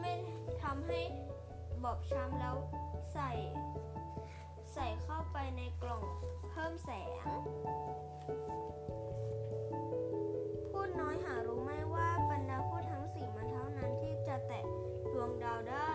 ไม่ทำให้บอบช้ำแล้วใส่ใส่เข้าไปในกล่องเพิ่มแสง พูดน้อยหารู้ไหมว่าบรรดาพูดทั้งสี่มันเท่านั้นที่จะแตะดวงดาวได้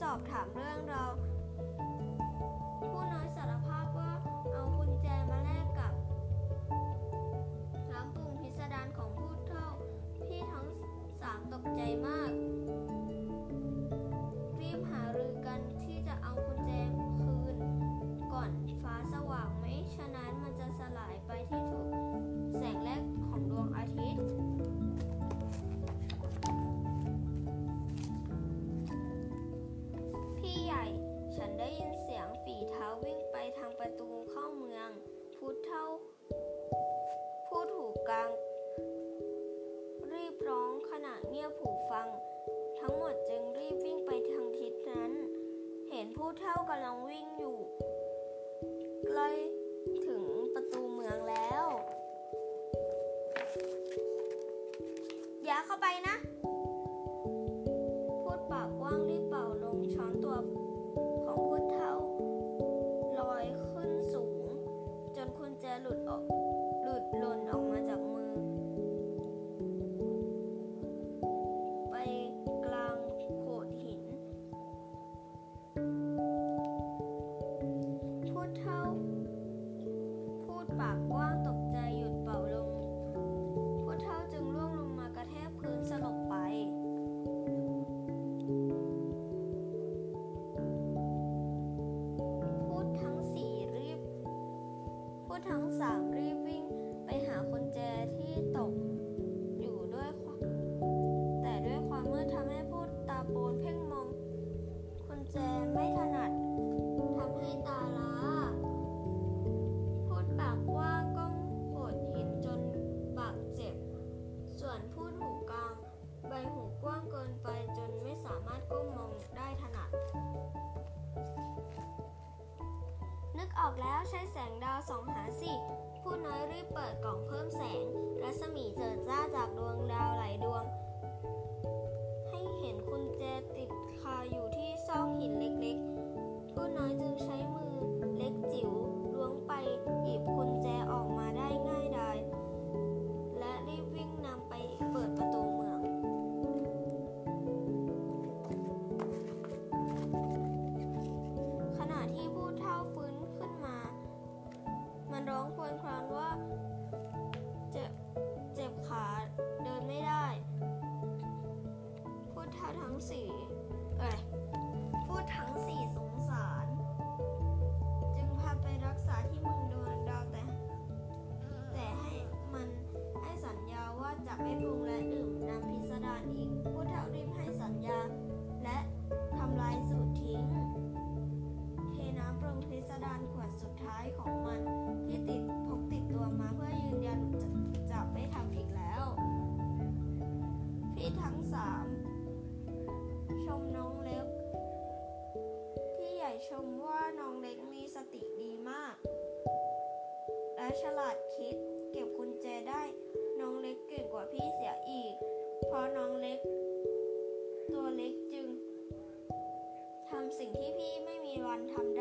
สอบถามเรื่องเราผู้น้อยสารภาพว่าเอากุญแจมาแลกกับน้ำปรุงพิสดารของผู้เท่า พี่ทั้งสามตกใจมาก เมือง ผู้เท่า ผู้ถูกกลาง รีบร้องขณะเงียบหูฟัง ทั้งหมดจึงรีบวิ่งไปทางทิศนั้น เห็นผู้เท่ากำลังวิ่งอยู่ ใกล้ถึงประตูเมืองแล้ว ผู้ทั้ ออกแล้วใช้แสงดาวส่องหาสิผู้น้อยรีบเปิดกล่องเพิ่มแสง รัศมีเจิดจ้าจากดวงดาวหลายดวง ว่าจะไม่ปรุงและดื่มน้ำพิสดารอีก ผู้เฒ่ารีบให้สัญญา และทำลายสูตรทิ้ง เทน้ำปรุงพิสดารขวดสุดท้ายของมันที่ติดพกติดตัวมาเพื่อยืนยันจะจะไม่ทำอีกแล้ว พี่ทั้งสามชมน้องเล็ก พี่ใหญ่ชมว่าน้องเล็กมีสติดีมาก และฉลาดคิดเก็บกุญแจได้ เล็กเก่งกว่าพี่เสียอีก เพราะน้องเล็ก ตัวเล็กจึงทำสิ่งที่พี่ไม่มีวันทำ